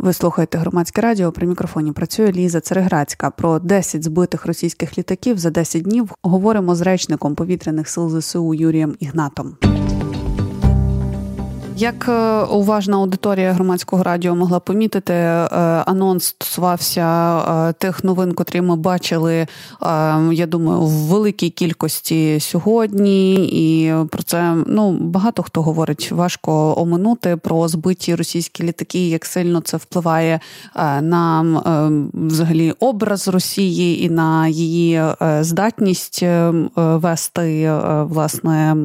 Ви слухаєте громадське радіо. При мікрофоні працює Ліза Цереграцька. Про 10 збитих російських літаків за 10 днів говоримо з речником повітряних сил ЗСУ Юрієм Ігнатом. Як е, уважна аудиторія громадського радіо могла помітити, е, анонс стосувався е, тих новин, котрі ми бачили, я думаю, в великій кількості сьогодні, і про це ну багато хто говорить, важко оминути про збиті російські літаки, як сильно це впливає на взагалі образ Росії і на її здатність вести власне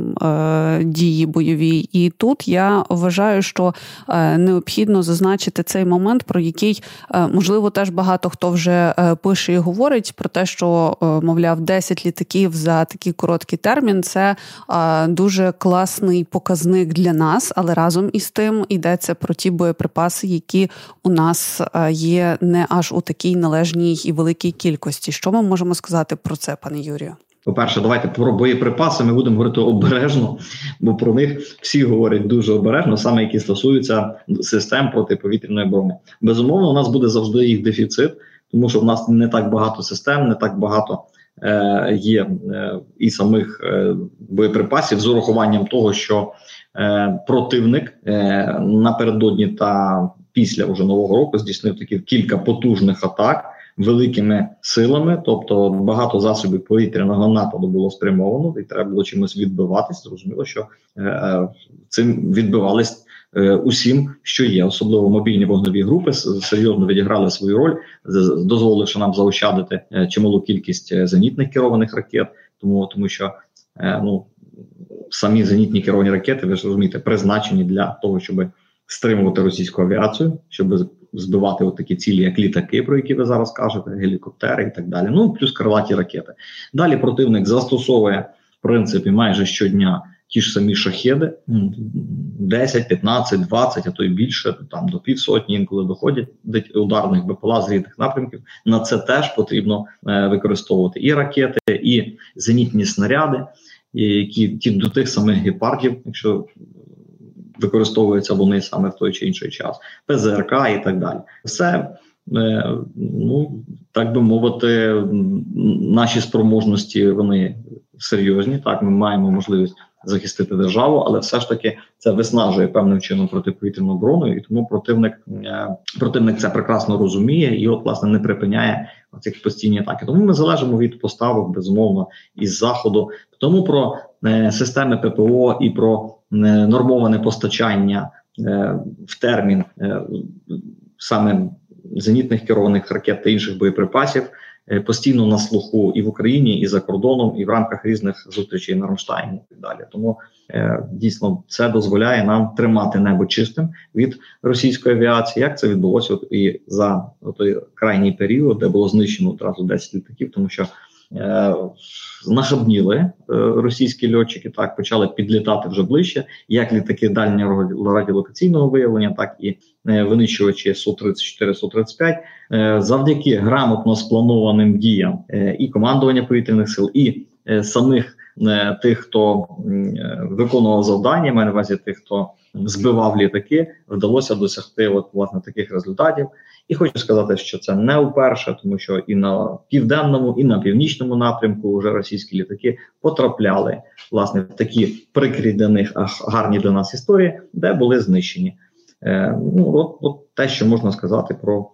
дії бойові. І тут я вважаю, що е, необхідно зазначити цей момент, про який е, можливо теж багато хто вже е, пише і говорить про те, що мовляв 10 літаків за такий короткий термін це дуже класний показник для нас, але разом із тим йдеться про ті боєприпаси, які у нас є не аж у такій належній і великій кількості. Що ми можемо сказати про це, пане Юрію? По-перше, давайте про боєприпаси ми будемо говорити обережно, бо про них всі говорять дуже обережно, саме які стосуються систем протиповітряної оборони. Безумовно, у нас буде завжди їх дефіцит, тому що в нас не так багато систем, не так багато е, є е, і самих е, боєприпасів з урахуванням того, що е, противник е, напередодні та після вже нового року здійснив такі кілька потужних атак великими силами, тобто багато засобів повітряного нападу було спрямовано, і треба було чимось відбиватись. Зрозуміло, що е, е цим відбивались е, усім, що є, особливо мобільні вогневі групи серйозно відіграли свою роль, дозволивши нам заощадити е, чималу кількість зенітних керованих ракет, тому тому що ну самі зенітні керовані ракети, ви ж розумієте, призначені для того, щоб стримувати російську авіацію, щоб збивати от такі цілі, як літаки, про які ви зараз кажете, гелікоптери і так далі. Ну плюс крилаті ракети. Далі противник застосовує в принципі майже щодня ті ж самі шахеди, 10, 15, 20, а то й більше, там до півсотні інколи доходять ударних БПЛА з різних напрямків. На це теж потрібно е, використовувати і ракети, і зенітні снаряди, які ті до тих самих гепардів, якщо використовуються вони саме в той чи інший час, ПЗРК і так далі. Все, е, ну так би мовити, наші спроможності вони серйозні. Так, ми маємо можливість захистити державу, але все ж таки це виснажує певним чином протиповітряну оборону, і тому противник е, противник це прекрасно розуміє і, от, власне, не припиняє цих постійні атаки. Тому ми залежимо від поставок безумовно із заходу. Тому про е, системи ППО і про нормоване постачання е, в термін е, саме зенітних керованих ракет та інших боєприпасів. Е, постійно на слуху і в Україні, і за кордоном, і в рамках різних зустрічей на Рамштайні і так далі. Тому е, дійсно це дозволяє нам тримати небо чистим від російської авіації. Як це відбулося і за той крайній період, де було знищено одразу 10 літаків, тому що Е, нахабніли е, російські льотчики, так почали підлітати вже ближче, як літаки дальнього радіолокаційного виявлення, так і е, винищувачі су 34 су 35 завдяки грамотно спланованим діям і командування повітряних сил, і самих тих, хто виконував завдання, маю на увазі тих, хто збивав літаки, вдалося досягти от власне таких результатів. І хочу сказати, що це не вперше, тому що і на південному, і на північному напрямку вже російські літаки потрапляли власне в такі прикрі для них гарні для нас історії, де були знищені. Е, Ну от, от те, що можна сказати про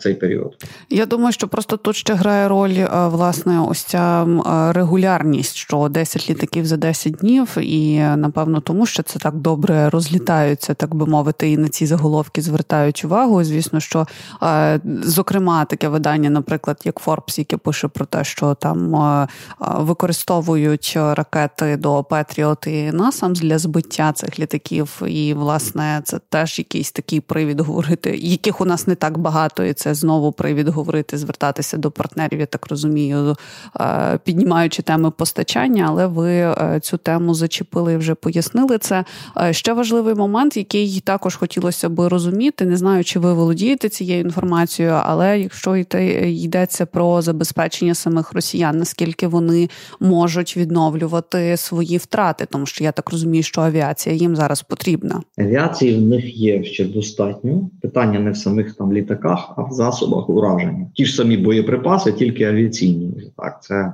цей період. Я думаю, що просто тут ще грає роль е, власне ось ця регулярність, що 10 літаків за 10 днів, і напевно тому, що це так добре розлітаються, так би мовити, і на ці заголовки звертають увагу. Звісно, що е, зокрема таке видання, наприклад, як Forbes, яке пише про те, що там е, використовують ракети до Петріот і насам для збиття цих літаків, і власне це теж якийсь такий привід говорити, яких у нас не так багато і це знову привід говорити, звертатися до партнерів. Я так розумію, е, піднімаючи теми постачання, але ви е, цю тему зачепили і вже пояснили це. Ще важливий момент, який також хотілося би розуміти. Не знаю, чи ви володієте цією інформацією, але якщо йдеться про забезпечення самих росіян, наскільки вони можуть відновлювати свої втрати, тому що я так розумію, що авіація їм зараз потрібна. Авіації в них є ще достатньо. Питання не в самих там літаках, засобах ураження. Ті ж самі боєприпаси, тільки авіаційні. Так, це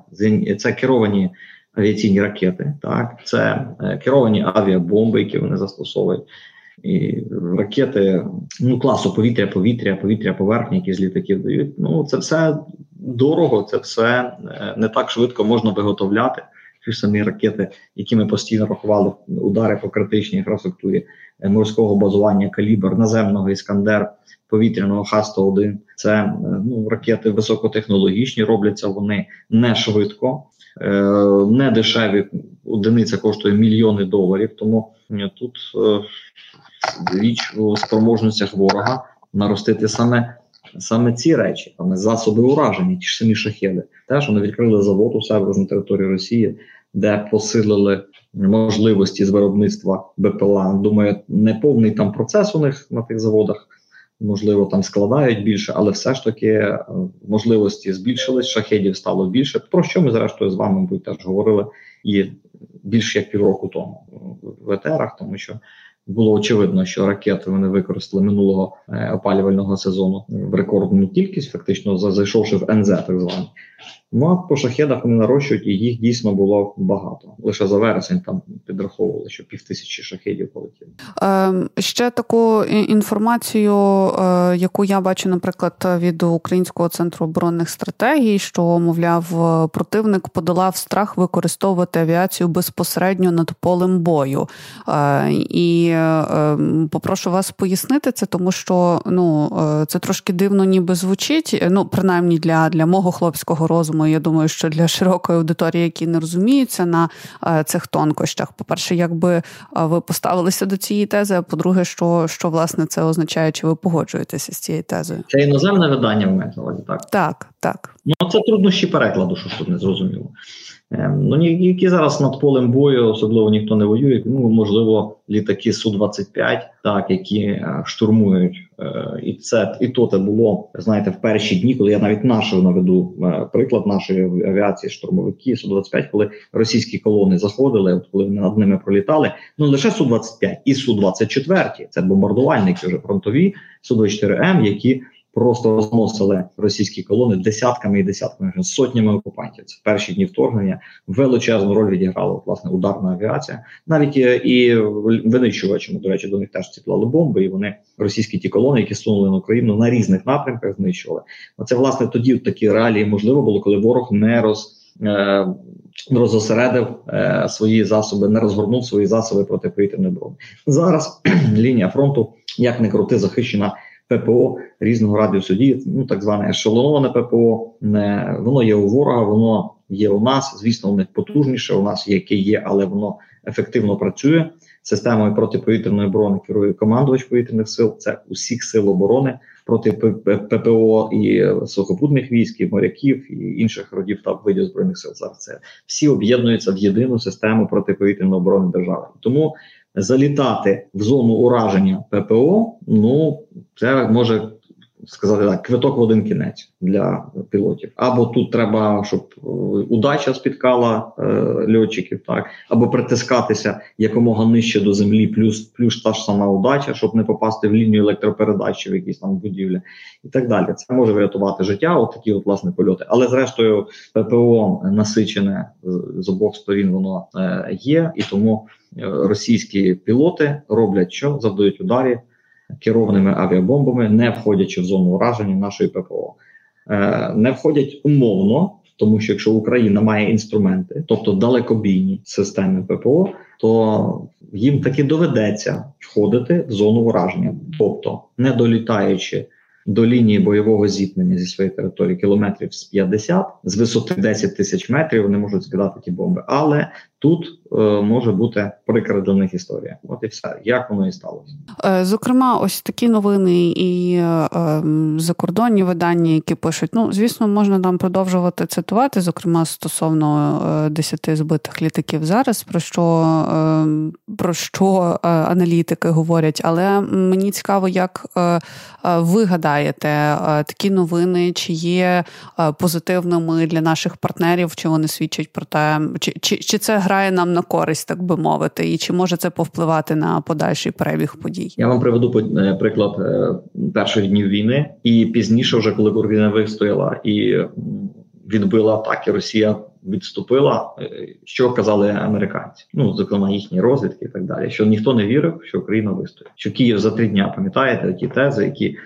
це керовані авіаційні ракети, так це е, керовані авіабомби, які вони застосовують. І ракети ну класу повітря, повітря, повітря, поверхні, які з літаків дають. Ну це все дорого, це все е, не так швидко можна виготовляти. Ті ж самі ракети, які ми постійно рахували удари по критичній інфраструктурі е, морського базування калібр, наземного іскандер, повітряного Х-101. Це е, ну ракети високотехнологічні, робляться вони не швидко, не дешеві. Одиниця коштує мільйони доларів. Тому тут річ у спроможностях ворога наростити саме саме ці речі, саме засоби ураження, ті ж самі шахеди. Теж вони відкрили завод у себе на території Росії, де посилили можливості з виробництва БПЛА. Думаю, не повний там процес у них на тих заводах. Можливо, там складають більше, але все ж таки е, можливості збільшились, шахедів стало більше. Про що ми зрештою з вами мабуть, теж говорили і більше як півроку тому в етерах, тому що було очевидно, що ракети вони використали минулого е, опалювального сезону в рекордну кількість, фактично зайшовши в НЗ, так званий. Ну а по шахедах вони нарощують, і їх дійсно було багато. Лише за вересень там підраховували, що пів тисячі шахедів полетіло. Е, ще таку інформацію, е, яку я бачу, наприклад, від Українського центру оборонних стратегій, що мовляв, противник подолав страх використовувати авіацію безпосередньо над полем бою. Е, і е, попрошу вас пояснити це, тому що ну е, це трошки дивно, ніби звучить. Ну, принаймні для, для мого хлопського розуму я думаю, що для широкої аудиторії, які не розуміються на е, цих тонкощах, по-перше, якби е, ви поставилися до цієї тези, а по-друге, що що власне це означає, чи ви погоджуєтеся з цією тезою? Це іноземне видання в мене так? Так, так. Ну це труднощі перекладу, що тут не зрозуміло. Ем, ну, які зараз над полем бою, особливо ніхто не воює. Ну можливо, літаки су 25 так які е, штурмують, е, і це і то це було знаєте в перші дні, коли я навіть нашого наведу е, приклад нашої авіації, штурмовики су 25 коли російські колони заходили, от коли вони над ними пролітали. Ну лише су 25 і су 24 це бомбардувальники вже фронтові су 24 м які просто розносили російські колони десятками і десятками сотнями окупантів. Це перші дні вторгнення величезну роль відіграла власне ударна авіація, навіть і винищувачами. До речі, до них теж ціплали бомби, і вони російські ті колони, які сунули на Україну на різних напрямках, знищували. Оце власне тоді в такі реалії можливо було, коли ворог не роз. Е, розосередив е, свої засоби, не розгорнув свої засоби протиповітряної оборони. Зараз лінія фронту як не крути захищена ППО різного радіусу дії, ну так зване ешелоноване ППО. Не, воно є у ворога, воно є у нас. Звісно, у них потужніше. У нас яке є, але воно ефективно працює. Системою протиповітряної оборони керує командувач повітряних сил. Це усіх сил оборони проти ППО і сухопутних військ, і моряків і інших родів та видів збройних сил. Зараз це всі об'єднуються в єдину систему протиповітряної оборони держави. Тому залітати в зону ураження ППО, ну це може сказати так, квиток в один кінець для пілотів. Або тут треба, щоб е, удача спіткала е, льотчиків, так або притискатися якомога нижче до землі, плюс плюс та ж сама удача, щоб не попасти в лінію електропередачі в якісь там будівлі, і так далі. Це може врятувати життя. От такі от власне польоти. Але зрештою, ППО насичене з обох сторін, воно е, є, і тому е, російські пілоти роблять що завдають ударів керованими авіабомбами, не входячи в зону ураження нашої ППО, е, не входять умовно, тому що якщо Україна має інструменти, тобто далекобійні системи ППО, то їм таки доведеться входити в зону ураження, тобто не долітаючи. До лінії бойового зіткнення зі своєї території кілометрів з 50, з висоти 10 тисяч метрів вони можуть скидати ті бомби, але Тут е, може бути прикра для них історія. От і все, як воно і сталося. Е, зокрема, ось такі новини і е, ем, закордонні видання, які пишуть. Ну, звісно, можна там продовжувати цитувати, зокрема стосовно е, десяти збитих літаків зараз, про що про що е, аналітики говорять. Але мені цікаво, як е, ви гадаєте, такі новини чи є позитивними для наших партнерів, чи вони свідчать про те, чи, чи, чи це грає нам на користь, так би мовити, і чи може це повпливати на подальший перебіг подій? Я вам приведу е, приклад е, перших днів війни, і пізніше, вже коли Україна вистояла і відбила атаки, Росія відступила. Е, що казали американці? Ну зокрема їхні розвідки і так далі. Що ніхто не вірив, що Україна вистоїть. Що Київ за три дня пам'ятаєте ті тези, які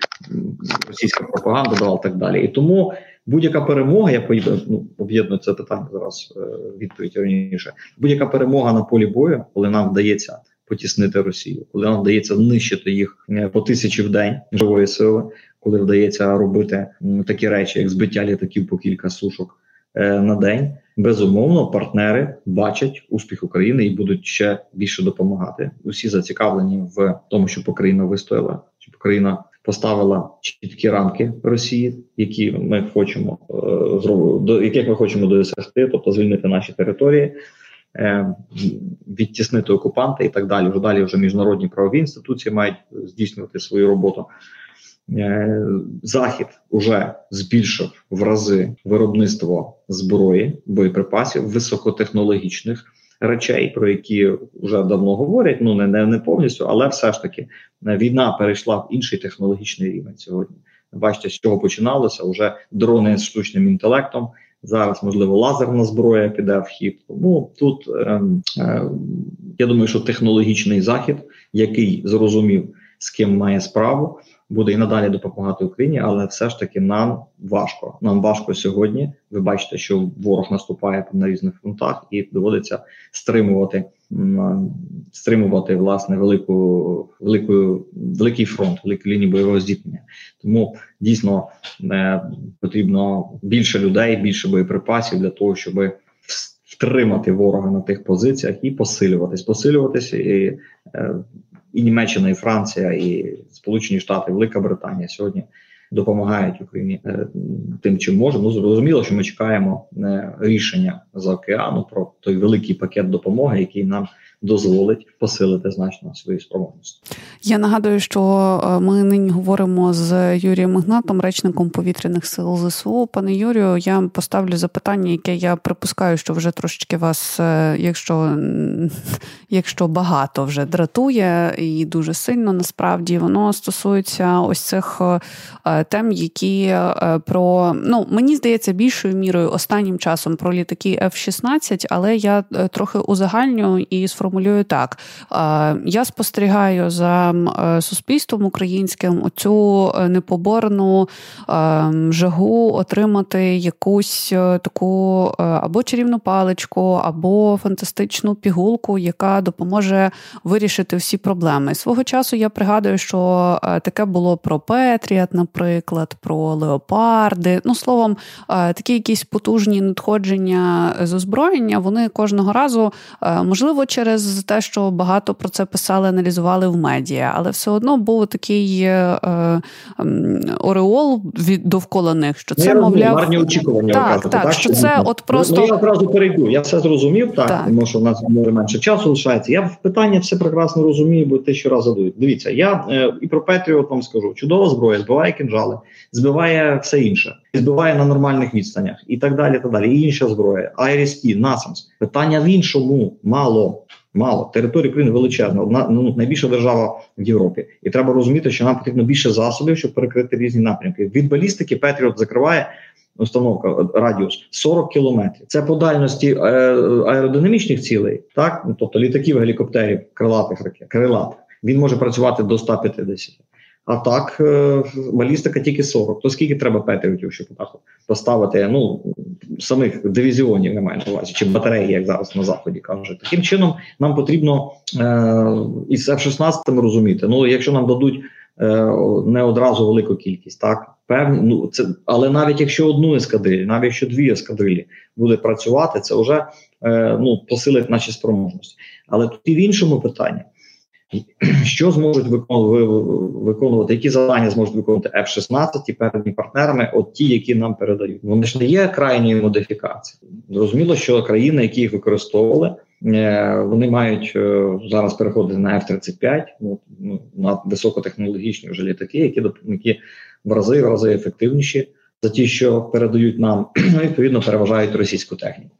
російська пропаганда дала так далі, і тому. Будь-яка перемога, я ну, об'єдную це питання зараз. Е, відповідь раніше. Будь-яка перемога на полі бою, коли нам вдається потіснити Росію, коли нам вдається нищити їх е, по тисячі в день живої сили, коли вдається робити такі речі, як збиття літаків по кілька сушок е, на день. Безумовно, партнери бачать успіх України і будуть ще більше допомагати. Усі зацікавлені в тому, щоб Україна вистояла, щоб Україна поставила чіткі рамки Росії, які ми хочемо е, до яких ми хочемо досягти, тобто звільнити наші території, е, відтіснити окупанти і так далі. Вже далі вже міжнародні правові інституції мають здійснювати свою роботу. Е, Захід уже збільшив в рази виробництво зброї, боєприпасів високотехнологічних речей, про які вже давно говорять. Ну не не, не повністю, але все ж таки е, війна перейшла в інший технологічний рівень сьогодні. Бачите, з чого починалося вже дрони з штучним інтелектом. Зараз можливо лазерна зброя піде в хід. Тому тут е, е, я думаю, що технологічний захід, який зрозумів, з ким має справу, буде і надалі допомагати Україні, але все ж таки нам важко. Нам важко сьогодні. Ви бачите, що ворог наступає на різних фронтах, і доводиться стримувати стримувати власне велику велику великий фронт, велику лінію бойового зіткнення. Тому дійсно не потрібно більше людей, більше боєприпасів для того, щоб втримати ворога на тих позиціях і посилюватись, посилюватися і. Е, і Німеччина, і Франція, і Сполучені Штати, Велика Британія сьогодні допомагають Україні е, тим, чим можемо. Ну зрозуміло, що ми чекаємо е, рішення за океану про той великий пакет допомоги, який нам дозволить посилити значно свої спроможності. Я нагадую, що е, ми нині говоримо з Юрієм Ігнатом, речником повітряних сил ЗСУ. Пане Юрію, я поставлю запитання, яке я припускаю, що вже трошечки вас, е, якщо якщо багато вже дратує і дуже сильно насправді воно стосується ось цих е, тем, які про ну мені здається більшою мірою останнім часом про літаки F-16, але я трохи узагальню і сформулюю сформулюю так: я спостерігаю за е, суспільством українським оцю е, непоборну е, жагу отримати якусь таку або чарівну паличку, або фантастичну пігулку, яка допоможе вирішити всі проблеми. Свого часу я пригадую, що таке було про Петріат, наприклад, про леопарди. Ну, словом, такі якісь потужні надходження з озброєння, вони кожного разу, можливо, через через те, що багато про це писали, аналізували в медіа, але все одно був такий е, е, ореол від довкола них, що це ну, мовляв марні очікування. Так, кажете, так, так, що це ну, от просто ну, я одразу перейду. Я все зрозумів, так, так. тому що в нас може менше часу лишається. Я в питання все прекрасно розумію, бо те, що раз задають. Дивіться, я е, і про Петріот вам скажу: чудова зброя, збиває кінжали, збиває все інше, збиває на нормальних відстанях і так далі. так далі. І інша зброя, Айрісті, Насамс. Питання в іншому мало. Мало територія України величезна, одна ну, найбільша держава в Європі, і треба розуміти, що нам потрібно більше засобів, щоб перекрити різні напрямки. Від балістики Петріот закриває установка радіус 40 кілометрів. Це по дальності е, аеродинамічних цілей, так ну тобто літаків, гелікоптерів, крилатих ракет, крилатих. Він може працювати до 150. А так, е, балістика тільки 40. То скільки треба Петріотів, щоб поставити ну самих дивізіонів, я маю на увазі, чи батареї, як зараз на заході кажуть. Таким чином нам потрібно е, із F-16 розуміти. Ну, якщо нам дадуть е, не одразу велику кількість, так певні, ну це, але навіть якщо одну ескадрилі, навіть якщо дві ескадрилі буде працювати, це вже ну посилить наші спроможності. Але тут і в іншому питанні. Що зможуть виконувати, які завдання зможуть виконувати F-16 і певні партнерами, от ті, які нам передають. Вони ж не є крайньої модифікації. Зрозуміло, що країни, які їх використовували, е, вони мають е, зараз переходити на F-35, ну, ну, на високотехнологічні вже літаки, які які в рази в рази ефективніші за ті, що передають нам, ну, відповідно переважають російську техніку.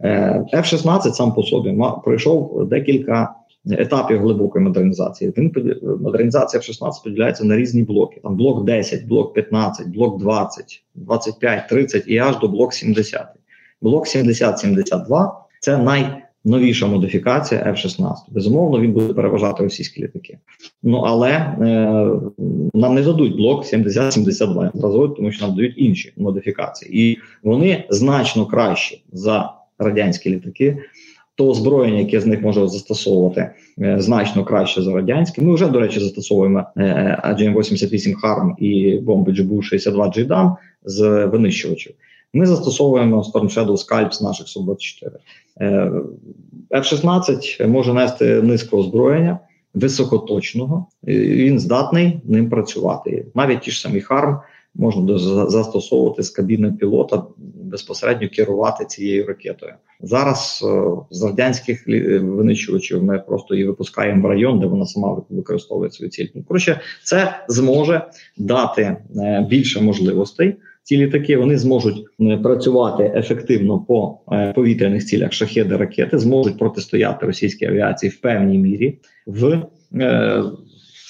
Е, F-16 сам по собі пройшов декілька етапів глибокої модернізації. Він модернізація в 16 поділяється на різні блоки. Там блок 10, блок 15, блок 20, 25, 30 і аж до блок 70. Блок 70-72 – це найновіша модифікація F-16. Безумовно, він буде переважати російські літаки. Ну але е, нам не дадуть блок 70-72 зразу, тому що нам дають інші модифікації, і вони значно кращі за радянські літаки то озброєння, яке з них може застосовувати е, значно краще за радянське. Ми вже, до речі, застосовуємо agm 88 Харм і бомби GBU-62 JDAM з винищувачів. Ми застосовуємо Storm Shadow Scalp з наших Су-24. Е, F-16 може нести низку озброєння високоточного, він здатний ним працювати. Навіть ті ж самі Харм можна застосовувати з кабіни пілота безпосередньо керувати цією ракетою. Зараз е, з радянських винищувачів ми просто її випускаємо в район, де вона сама використовує свою ціль. Коротше, це зможе дати е, більше можливостей. Ці літаки вони зможуть е, працювати ефективно по повітряних цілях шахеди ракети, зможуть протистояти російській авіації в певній мірі в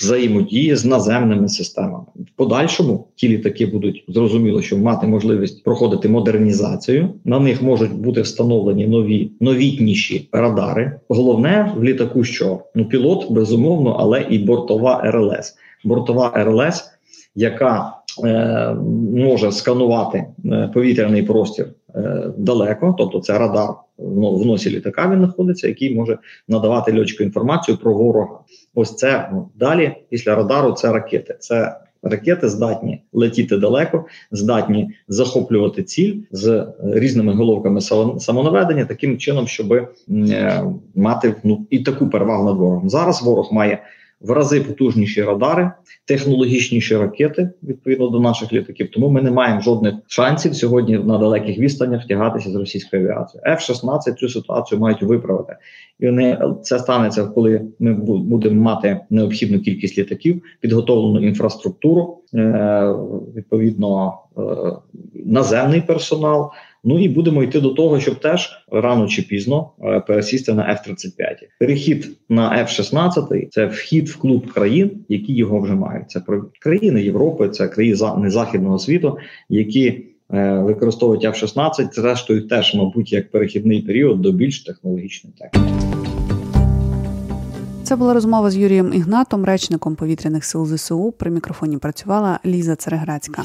взаємодії з наземними системами. Подальшому ті літаки будуть зрозуміло, що мати можливість проходити модернізацію. На них можуть бути встановлені нові новітніші радари. Головне в літаку, що ну пілот безумовно, але і бортова РЛС. Бортова РЛС, яка е, може сканувати е, повітряний простір е, далеко, тобто це радар в носі літака. Він знаходиться, який може надавати льотчику інформацію про ворога. Ось це ну, далі. Після радару це ракети. Це ракети здатні летіти далеко, здатні захоплювати ціль з різними головками самонаведення, таким чином, щоб е, мати ну і таку перевагу над ворогом. Зараз ворог має в рази потужніші радари, технологічніші ракети відповідно до наших літаків. Тому ми не маємо жодних шансів сьогодні на далеких відстанях втягатися з російською авіацією. F-16 цю ситуацію мають виправити, і вони це станеться, коли ми будемо мати необхідну кількість літаків, підготовлену інфраструктуру, е, відповідно е, наземний персонал. Ну і будемо йти до того, щоб теж рано чи пізно е, пересісти на F-35. Перехід на F-16 – це вхід в клуб країн, які його вже мають. Це країни Європи, це країни західного світу, які е, використовують F-16, зрештою теж, мабуть, як перехідний період до більш технологічної техніки. Це була розмова з Юрієм Ігнатом, речником повітряних сил ЗСУ. При мікрофоні працювала Ліза Цереграцька.